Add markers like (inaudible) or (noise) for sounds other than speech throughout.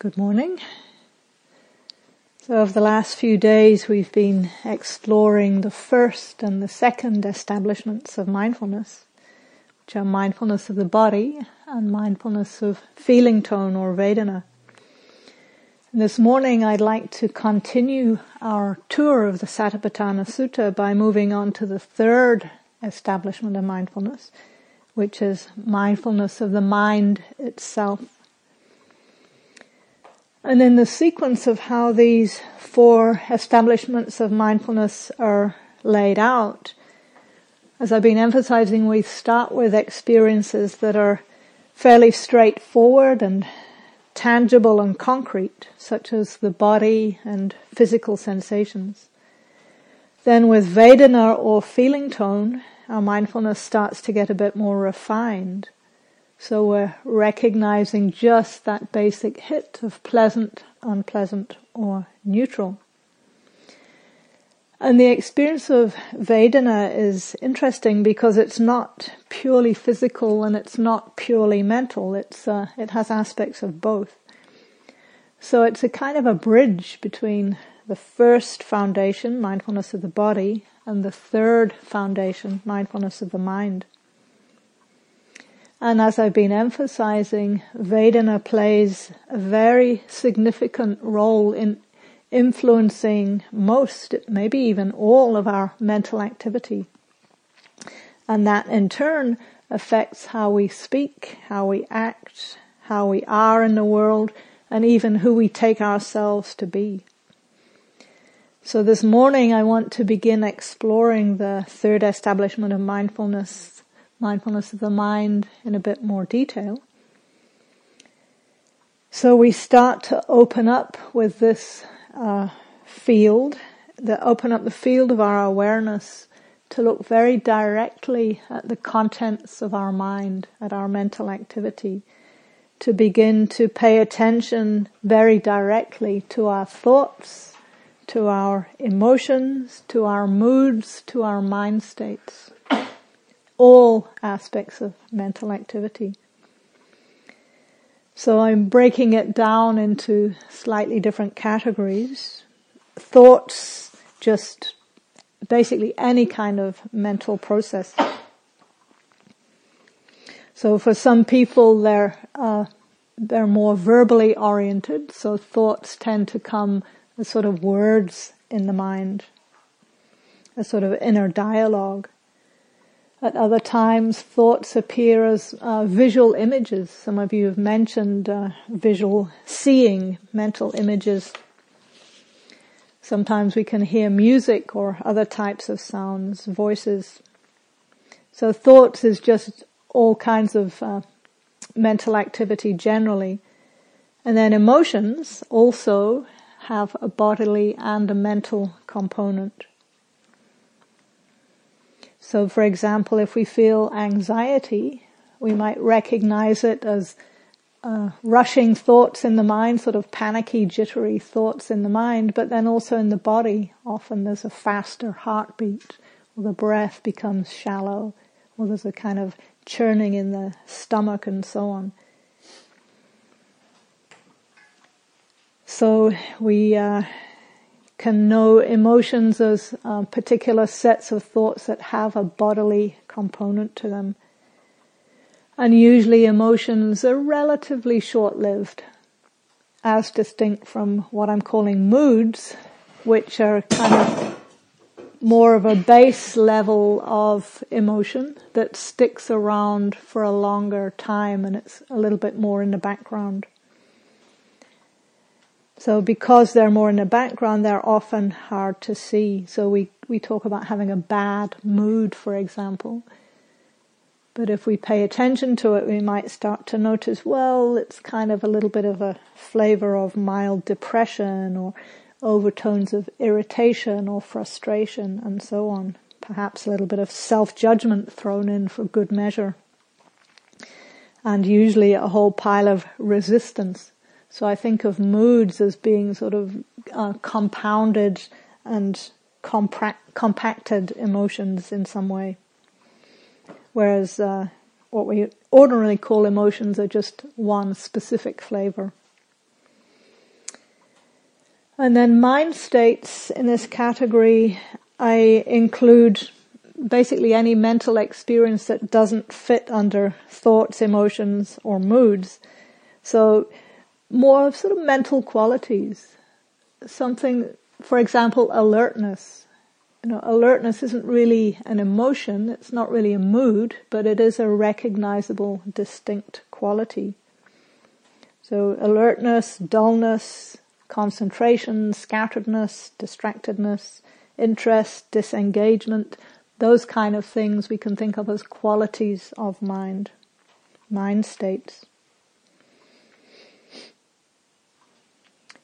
Good morning. So over the last few days we've been exploring the first and the second establishments of mindfulness, which are mindfulness of the body and mindfulness of feeling tone or Vedana. And this morning I'd like to continue our tour of the Satipatthana Sutta by moving on to the third establishment of mindfulness, which is mindfulness of the mind itself. And in the sequence of how these four establishments of mindfulness are laid out, as I've been emphasizing, we start with experiences that are fairly straightforward and tangible and concrete, such as the body and physical sensations. Then with Vedana or feeling tone, our mindfulness starts to get a bit more refined so we're recognizing just that basic hit of pleasant, unpleasant, or neutral. And the experience of Vedana is interesting because it's not purely physical and it's not purely mental. It's uh, it has aspects of both. So it's a kind of a bridge between the first foundation, mindfulness of the body, and the third foundation, mindfulness of the mind. And as I've been emphasizing, Vedana plays a very significant role in influencing most, maybe even all of our mental activity. And that in turn affects how we speak, how we act, how we are in the world, and even who we take ourselves to be. So this morning I want to begin exploring the third establishment of mindfulness mindfulness of the mind in a bit more detail. So we start to open up with this uh, field, that open up the field of our awareness to look very directly at the contents of our mind, at our mental activity, to begin to pay attention very directly to our thoughts, to our emotions, to our moods, to our mind states all aspects of mental activity. So I'm breaking it down into slightly different categories. Thoughts, just basically any kind of mental process. So for some people, they're uh, they're more verbally oriented. So thoughts tend to come as sort of words in the mind, a sort of inner dialogue. At other times, thoughts appear as uh, visual images. Some of you have mentioned uh, visual seeing, mental images. Sometimes we can hear music or other types of sounds, voices. So thoughts is just all kinds of uh, mental activity generally. And then emotions also have a bodily and a mental component. So for example, if we feel anxiety, we might recognize it as uh, rushing thoughts in the mind, sort of panicky, jittery thoughts in the mind, but then also in the body. Often there's a faster heartbeat, or the breath becomes shallow, or there's a kind of churning in the stomach and so on. So we uh, can know emotions as uh, particular sets of thoughts that have a bodily component to them. And usually emotions are relatively short-lived, as distinct from what I'm calling moods, which are kind of more of a base level of emotion that sticks around for a longer time and it's a little bit more in the background. So because they're more in the background, they're often hard to see. So we, we talk about having a bad mood, for example. But if we pay attention to it, we might start to notice, well, it's kind of a little bit of a flavor of mild depression or overtones of irritation or frustration and so on. Perhaps a little bit of self-judgment thrown in for good measure. And usually a whole pile of resistance. So I think of moods as being sort of uh, compounded and compacted emotions in some way. Whereas uh, what we ordinarily call emotions are just one specific flavor. And then mind states in this category, I include basically any mental experience that doesn't fit under thoughts, emotions, or moods. So more of sort of mental qualities. Something, for example, alertness. You know, alertness isn't really an emotion, it's not really a mood, but it is a recognizable, distinct quality. So alertness, dullness, concentration, scatteredness, distractedness, interest, disengagement, those kind of things we can think of as qualities of mind, mind states.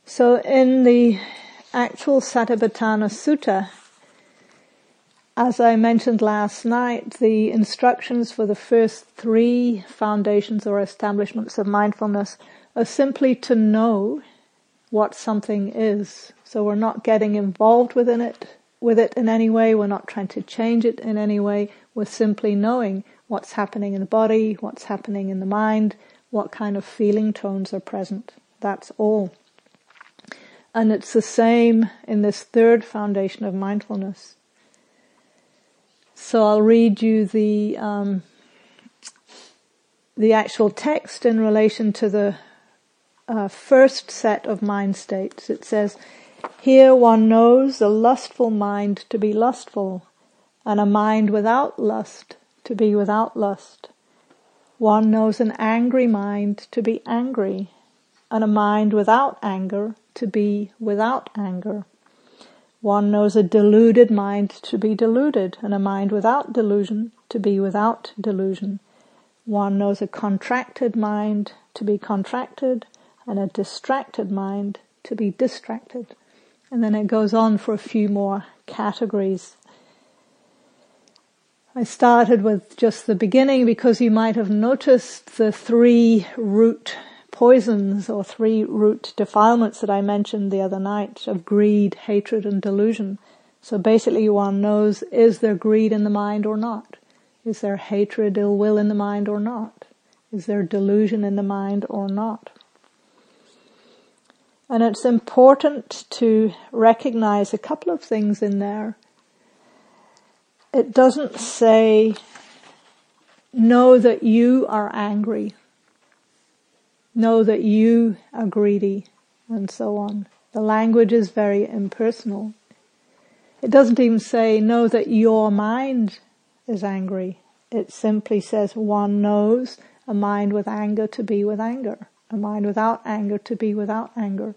So in the actual Satipatthana Sutta, as I mentioned last night, the instructions for the first three foundations or establishments of mindfulness are simply to know what something is. So we're not getting involved within it, with it in any way. We're not trying to change it in any way. We're simply knowing what's happening in the body, what's happening in the mind, what kind of feeling tones are present. That's all. And it's the same in this third foundation of mindfulness. So I'll read you the um, the actual text in relation to the uh, first set of mind states. It says, here one knows a lustful mind to be lustful, and a mind without lust to be without lust. One knows an angry mind to be angry, and a mind without anger to be without anger. One knows a deluded mind to be deluded, and a mind without delusion to be without delusion. One knows a contracted mind to be contracted, and a distracted mind to be distracted. And then it goes on for a few more categories. I started with just the beginning because you might have noticed the three root poisons or three root defilements that I mentioned the other night of greed, hatred and delusion. So basically one knows, is there greed in the mind or not? Is there hatred, ill will in the mind or not? Is there delusion in the mind or not? And it's important to recognize a couple of things in there. It doesn't say, know that you are angry, know that you are greedy, and so on. The language is very impersonal. It doesn't even say, know that your mind is angry. It simply says one knows a mind with anger to be with anger a mind without anger to be without anger.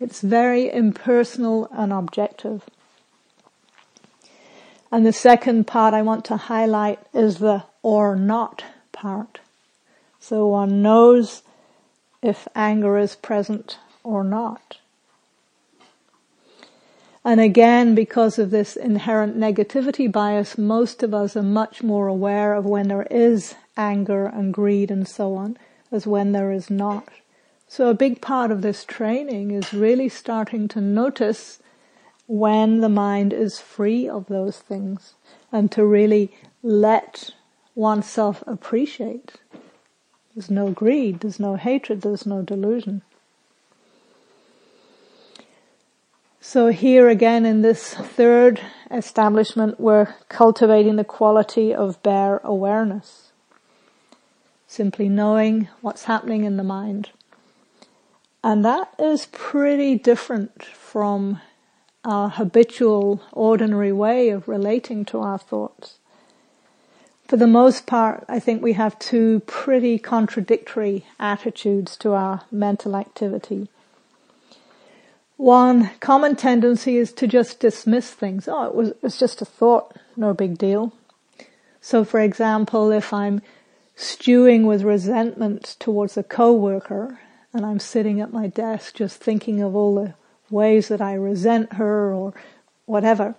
It's very impersonal and objective. And the second part I want to highlight is the or not part. So one knows if anger is present or not. And again, because of this inherent negativity bias, most of us are much more aware of when there is anger and greed and so on as when there is not. So a big part of this training is really starting to notice when the mind is free of those things and to really let oneself appreciate. There's no greed, there's no hatred, there's no delusion. So here again in this third establishment, we're cultivating the quality of bare awareness simply knowing what's happening in the mind. And that is pretty different from our habitual, ordinary way of relating to our thoughts. For the most part, I think we have two pretty contradictory attitudes to our mental activity. One common tendency is to just dismiss things. Oh, it was, it was just a thought, no big deal. So for example, if I'm stewing with resentment towards a coworker and I'm sitting at my desk just thinking of all the ways that I resent her or whatever,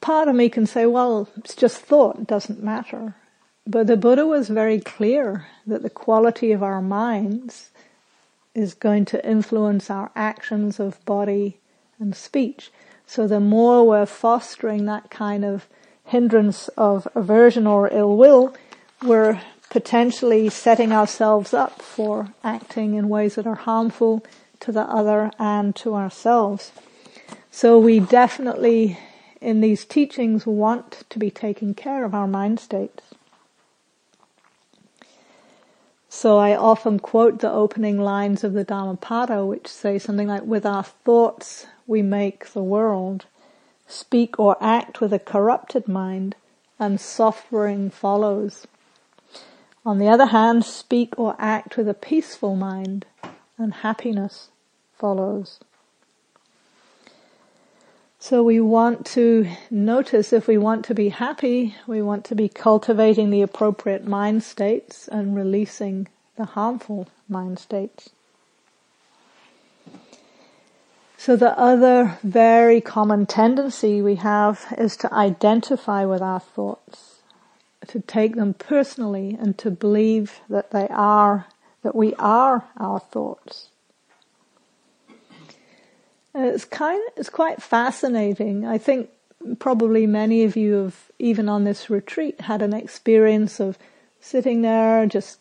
part of me can say, well, it's just thought, it doesn't matter. But the Buddha was very clear that the quality of our minds is going to influence our actions of body and speech. So the more we're fostering that kind of hindrance of aversion or ill will, we're potentially setting ourselves up for acting in ways that are harmful to the other and to ourselves. So we definitely, in these teachings, want to be taking care of our mind states. So I often quote the opening lines of the Dhammapada, which say something like, with our thoughts we make the world, speak or act with a corrupted mind, and suffering follows. On the other hand, speak or act with a peaceful mind, and happiness follows. So we want to notice if we want to be happy, we want to be cultivating the appropriate mind states and releasing the harmful mind states. So the other very common tendency we have is to identify with our thoughts, to take them personally and to believe that they are, that we are our thoughts. And it's kind of, it's quite fascinating. I think probably many of you have, even on this retreat, had an experience of sitting there, just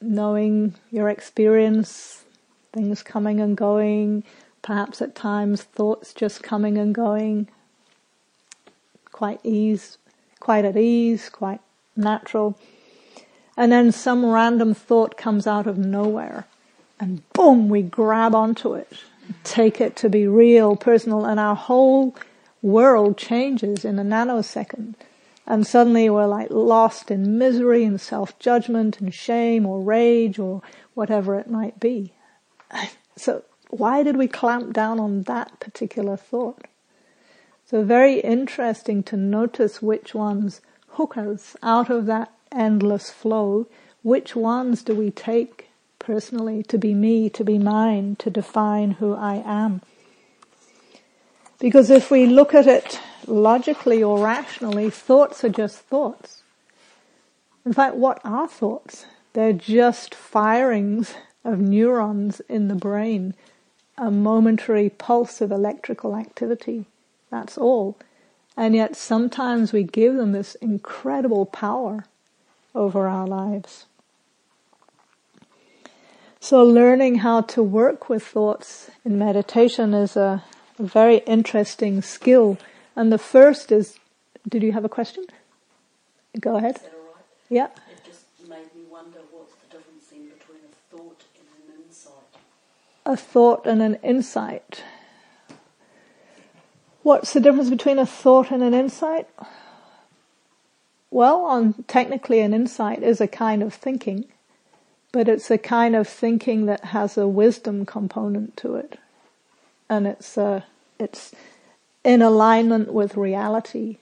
knowing your experience, things coming and going, perhaps at times thoughts just coming and going, quite ease, quite at ease, quite natural. And then some random thought comes out of nowhere and boom, we grab onto it take it to be real, personal, and our whole world changes in a nanosecond. And suddenly we're like lost in misery and self-judgment and shame or rage or whatever it might be. (laughs) So why did we clamp down on that particular thought? So very interesting to notice which ones hook us out of that endless flow. Which ones do we take personally, to be me, to be mine, to define who I am. Because if we look at it logically or rationally, thoughts are just thoughts. In fact, what are thoughts? They're just firings of neurons in the brain, a momentary pulse of electrical activity. That's all. And yet sometimes we give them this incredible power over our lives. So learning how to work with thoughts in meditation is a, a very interesting skill. And the first is, did you have a question? Go ahead. Yeah. It just made me wonder what's the difference between a thought and an insight. A thought and an insight. What's the difference between a thought and an insight? Well, on technically an insight is a kind of thinking but it's a kind of thinking that has a wisdom component to it, and it's uh, it's in alignment with reality.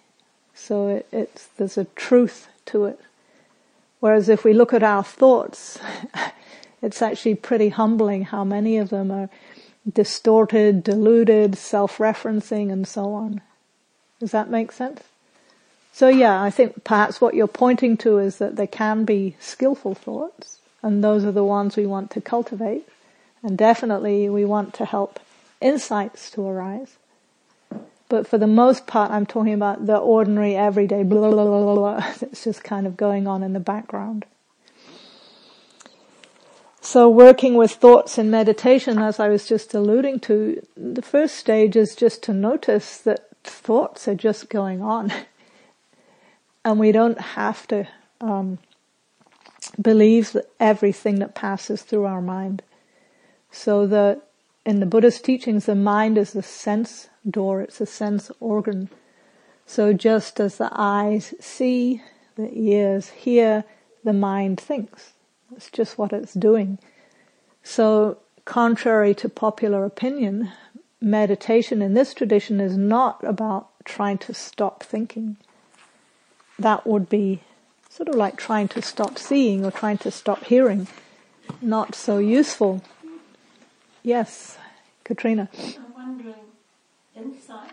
So it, it's there's a truth to it. Whereas if we look at our thoughts, (laughs) it's actually pretty humbling how many of them are distorted, deluded, self-referencing, and so on. Does that make sense? So yeah, I think perhaps what you're pointing to is that there can be skillful thoughts, and those are the ones we want to cultivate. And definitely we want to help insights to arise. But for the most part, I'm talking about the ordinary, everyday blah, blah, blah, blah, (laughs) that's just kind of going on in the background. So working with thoughts in meditation, as I was just alluding to, the first stage is just to notice that thoughts are just going on. (laughs) and we don't have to um, believes everything that passes through our mind. So the, in the Buddhist teachings, the mind is the sense door, it's a sense organ. So just as the eyes see, the ears hear, the mind thinks. It's just what it's doing. So contrary to popular opinion, meditation in this tradition is not about trying to stop thinking. That would be sort of like trying to stop seeing or trying to stop hearing. Not so useful. Yes, Katrina. I'm wondering, insight,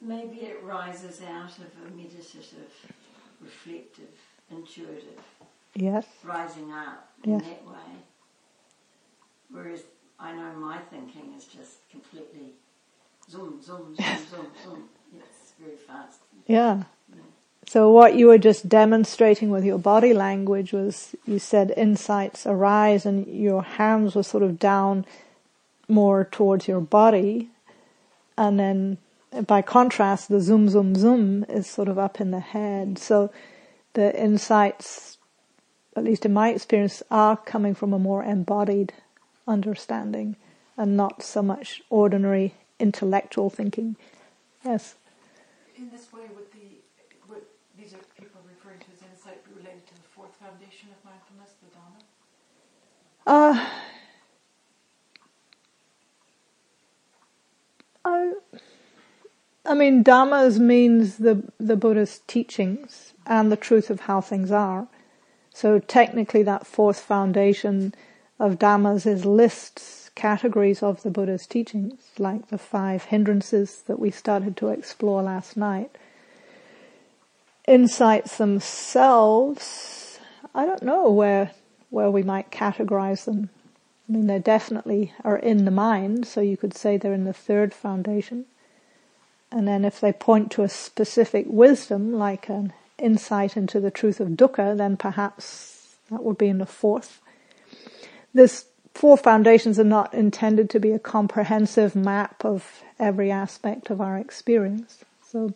maybe it rises out of a meditative, reflective, intuitive. Yes. Rising up in yes. that way. Whereas I know my thinking is just completely zoom, zoom, zoom, zoom, zoom. It's very fast. Yeah. yeah. So what you were just demonstrating with your body language was you said insights arise and your hands were sort of down more towards your body, and then by contrast, the zoom, zoom, zoom is sort of up in the head. So the insights, at least in my experience, are coming from a more embodied understanding and not so much ordinary intellectual thinking. Yes. In this way, would the would these are people referring to as insight be related to the fourth foundation of mindfulness, the Dhamma? Uh, I, I mean, Dhammas means the the Buddha's teachings and the truth of how things are. So technically, that fourth foundation of Dhammas is lists categories of the Buddha's teachings, like the five hindrances that we started to explore last night. Insights themselves, I don't know where where we might categorize them. I mean, they definitely are in the mind, so you could say they're in the third foundation. And then if they point to a specific wisdom, like an insight into the truth of dukkha, then perhaps that would be in the fourth. This four foundations are not intended to be a comprehensive map of every aspect of our experience. So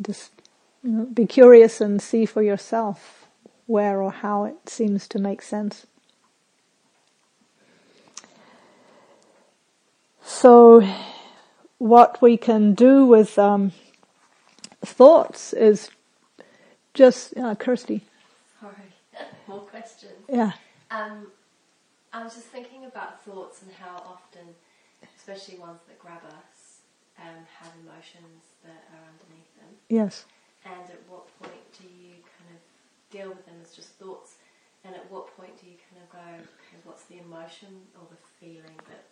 just you know, be curious and see for yourself where or how it seems to make sense. So what we can do with um, thoughts is just uh, Kirsty. Sorry, (laughs) more questions. Yeah. Um, I was just thinking about thoughts and how often, especially ones that grab us, um, have emotions that are underneath them. Yes. And at what point do you deal with them as just thoughts? And at what point do you kind of go, okay, what's the emotion or the feeling that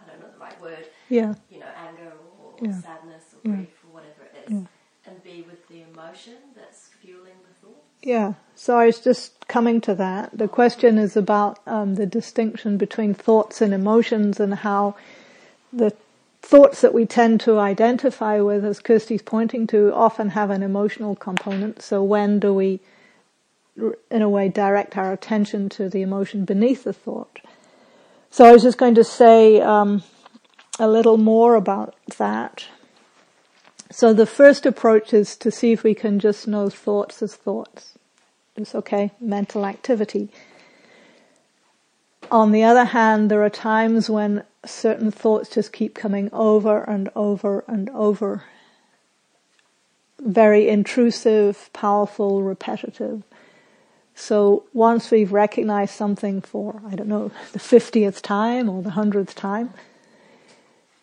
I don't know the right word. Yeah. You know, anger or, Yeah. sadness or Yeah. grief or whatever it is, Yeah. and be with the emotion that's fueling the thought. Yeah. So I was just coming to that. The question is about um, the distinction between thoughts and emotions and how the thoughts that we tend to identify with, as Kirsty's pointing to, often have an emotional component. So when do we, in a way, direct our attention to the emotion beneath the thought? So I was just going to say um, a little more about that. So the first approach is to see if we can just know thoughts as thoughts. It's okay, mental activity. On the other hand, there are times when certain thoughts just keep coming over and over and over. Very intrusive, powerful, repetitive. So once we've recognized something for, I don't know, the 50th time or the 100th time,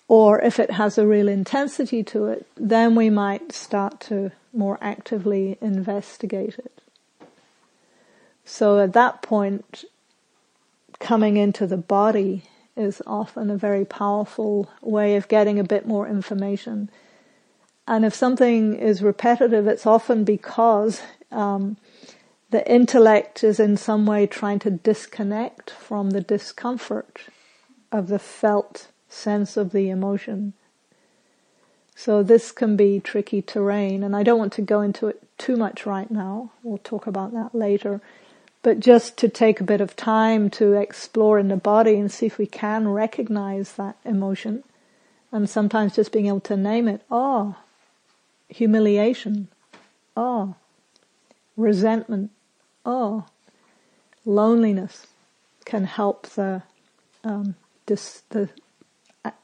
or if it has a real intensity to it, then we might start to more actively investigate it. So at that point, coming into the body is often a very powerful way of getting a bit more information. And if something is repetitive, it's often because um, the intellect is in some way trying to disconnect from the discomfort of the felt sense of the emotion. So this can be tricky terrain, and I don't want to go into it too much right now. We'll talk about that later. But just to take a bit of time to explore in the body and see if we can recognize that emotion. And sometimes just being able to name it. Oh, humiliation. Oh, resentment. Oh, loneliness can help the um, the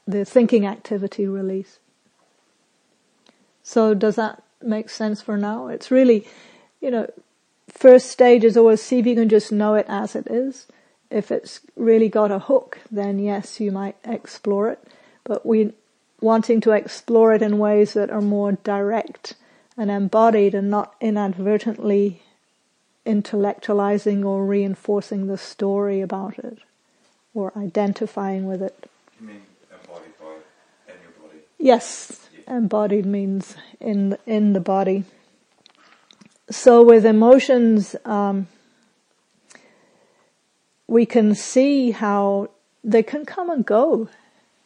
the thinking activity release. So does that make sense for now? It's really, you know, first stage is always see if you can just know it as it is. If it's really got a hook, then yes, you might explore it. But we wanting to explore it in ways that are more direct and embodied and not inadvertently intellectualizing or reinforcing the story about it or identifying with it. You mean embodied by in your body? Yes, embodied means in in the body. So with emotions, um, we can see how they can come and go,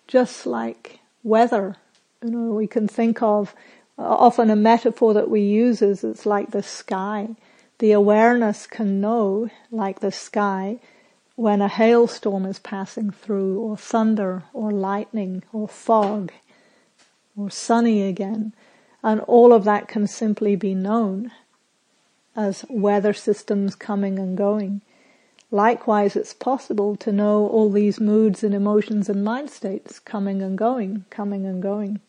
just like weather. You know, we can think of often a metaphor that we use is it's like the sky. The awareness can know, like the sky, when a hailstorm is passing through, or thunder, or lightning, or fog, or sunny again, and all of that can simply be known as weather systems coming and going. Likewise, it's possible to know all these moods and emotions and mind states coming and going, coming and going.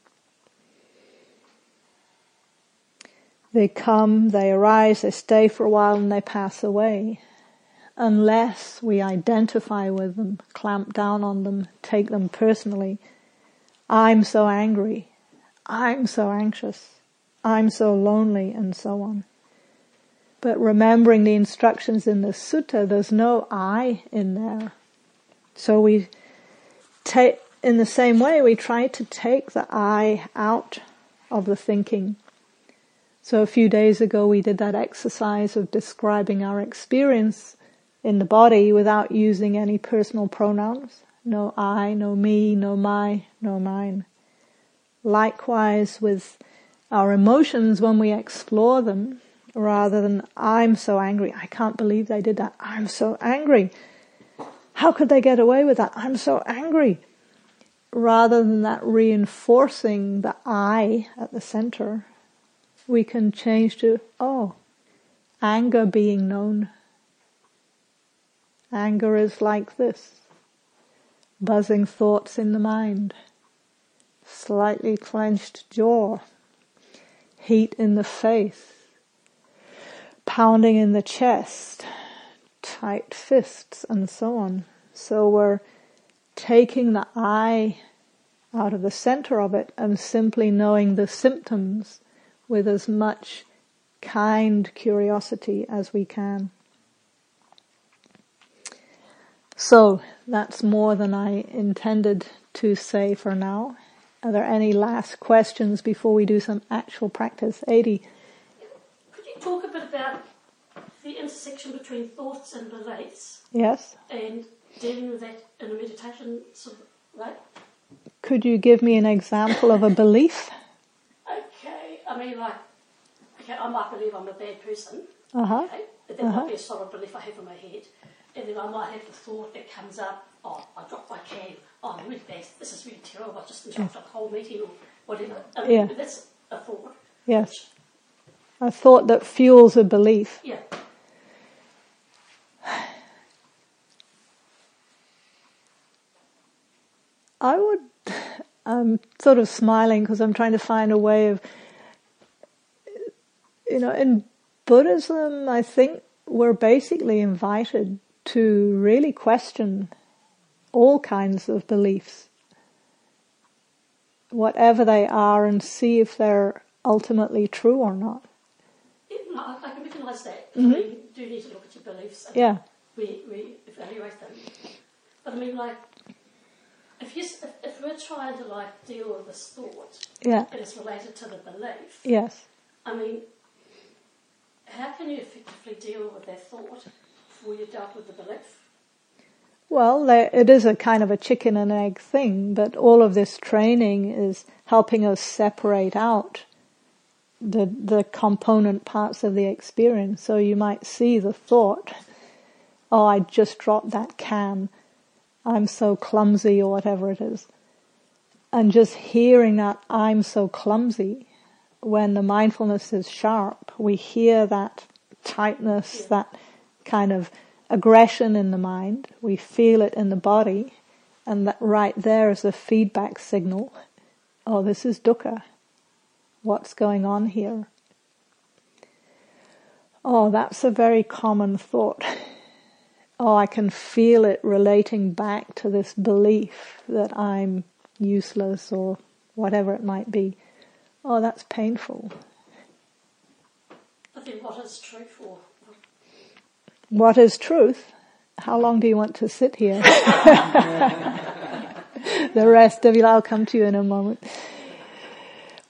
They come, they arise, they stay for a while and they pass away. Unless we identify with them, clamp down on them, take them personally. I'm so angry. I'm so anxious. I'm so lonely and so on. But remembering the instructions in the sutta, there's no I in there. So we take, in the same way, we try to take the I out of the thinking so a few days ago we did that exercise of describing our experience in the body without using any personal pronouns. No I, no me, no my, no mine. Likewise with our emotions when we explore them, rather than I'm so angry, I can't believe they did that, I'm so angry. How could they get away with that? I'm so angry. Rather than that reinforcing the I at the center, we can change to, oh, anger being known. Anger is like this. Buzzing thoughts in the mind. Slightly clenched jaw. Heat in the face. Pounding in the chest. Tight fists and so on. So we're taking the I out of the center of it and simply knowing the symptoms with as much kind curiosity as we can. So that's more than I intended to say for now. Are there any last questions before we do some actual practice? Adi. Could you talk a bit about the intersection between thoughts and beliefs? Yes. And dealing with that in a meditation sort of way? Could you give me an example of a belief? I mean, like, okay, I might believe I'm a bad person. Uh-huh. Okay, but that uh-huh. might be a solid belief I have in my head. And then I might have the thought that comes up, oh, I dropped my can. Oh, I'm really bad. This is really terrible. I just interrupted the whole meeting or whatever. I mean, yeah. That's a thought. Yes. A thought that fuels a belief. Yeah. I would, (sighs) I'm sort of smiling because I'm trying to find a way of you know, in Buddhism, I think we're basically invited to really question all kinds of beliefs, whatever they are, and see if they're ultimately true or not. No, I can recognise that. Mm-hmm. you do need to look at your beliefs yeah. we, we evaluate them. But I mean, like, if, you, if, if we're trying to like deal with this thought yeah. and it's related to the belief, yes. I mean, how can you effectively deal with that thought before you dealt with the belief? Well, it is a kind of a chicken and egg thing, but all of this training is helping us separate out the the component parts of the experience. So you might see the thought, "Oh, I just dropped that can. I'm so clumsy," or whatever it is, and just hearing that "I'm so clumsy." When the mindfulness is sharp, we hear that tightness, that kind of aggression in the mind. We feel it in the body, and that right there is a feedback signal. Oh, this is dukkha. What's going on here? Oh, that's a very common thought. (laughs) Oh, I can feel it relating back to this belief that I'm useless or whatever it might be. Oh, that's painful. I think what is truth or what is truth? How long do you want to sit here? (laughs) the rest of you, I'll come to you in a moment.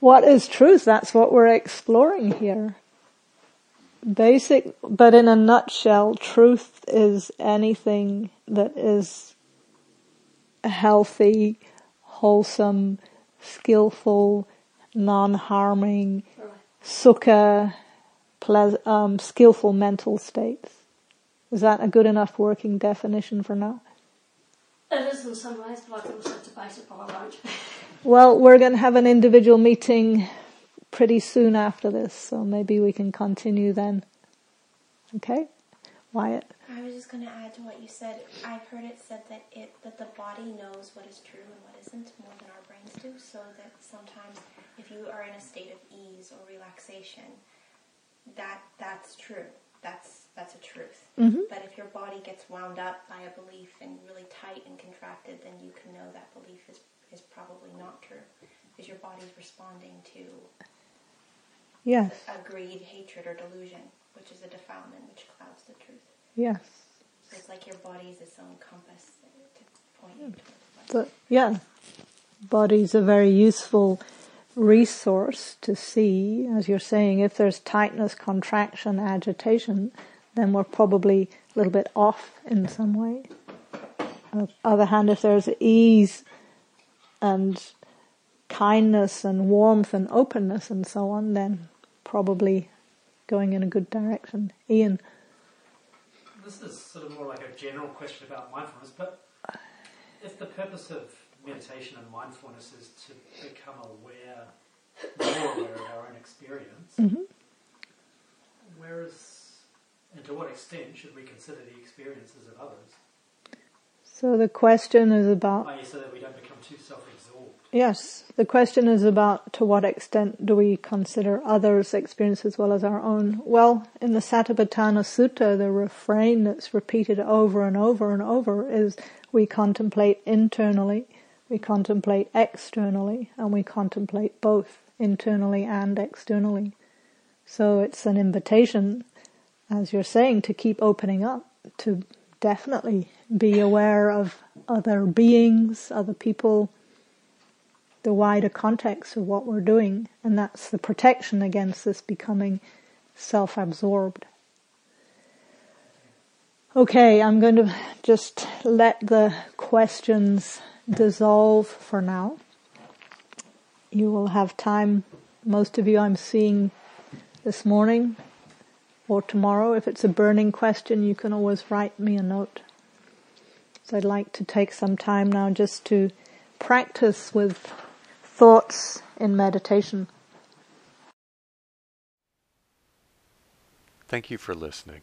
What is truth? That's what we're exploring here. Basic, but in a nutshell, truth is anything that is healthy, wholesome, skillful, non-harming, right. sukha, ple- um, skillful mental states. Is that a good enough working definition for now? It is in some ways, but I think it's a basic probably. Well, we're going to have an individual meeting pretty soon after this, so maybe we can continue then. Okay? Wyatt? I was just going to add to what you said. I've heard it said that it that the body knows what is true and what isn't more than our brains do. So that sometimes, if you are in a state of ease or relaxation, that that's true. That's that's a truth. Mhm. But if your body gets wound up by a belief and really tight and contracted, then you can know that belief is is probably not true because your body's responding to Yes, a greed, hatred, or delusion, which is a defilement which clouds the truth. yes. So it's like your body is its own compass yeah, body's a very useful resource to see, as you're saying, if there's tightness, contraction, agitation, then we're probably a little bit off in some way. On the other hand, if there's ease and kindness and warmth and openness and so on, then probably going in a good direction. Ian, This is sort of more like a general question about mindfulness, but if the purpose of meditation and mindfulness is to become aware, more aware of our own experience, Mhm. where is, and to what extent should we consider the experiences of others, so the question is about i.e., so that we don't become too self-absorbed? Yes, the question is about to what extent do we consider others' experience as well as our own. Well, in the Satipatthana Sutta, the refrain that's repeated over and over and over is we contemplate internally, we contemplate externally, and we contemplate both internally and externally. So it's an invitation, as you're saying, to keep opening up, to definitely be aware of other beings, other people, the wider context of what we're doing, and that's the protection against this becoming self-absorbed. Okay, I'm going to just let the questions dissolve for now. You will have time, most of you I'm seeing this morning or tomorrow. If it's a burning question, you can always write me a note. So I'd like to take some time now just to practice with thoughts in meditation. Thank you for listening.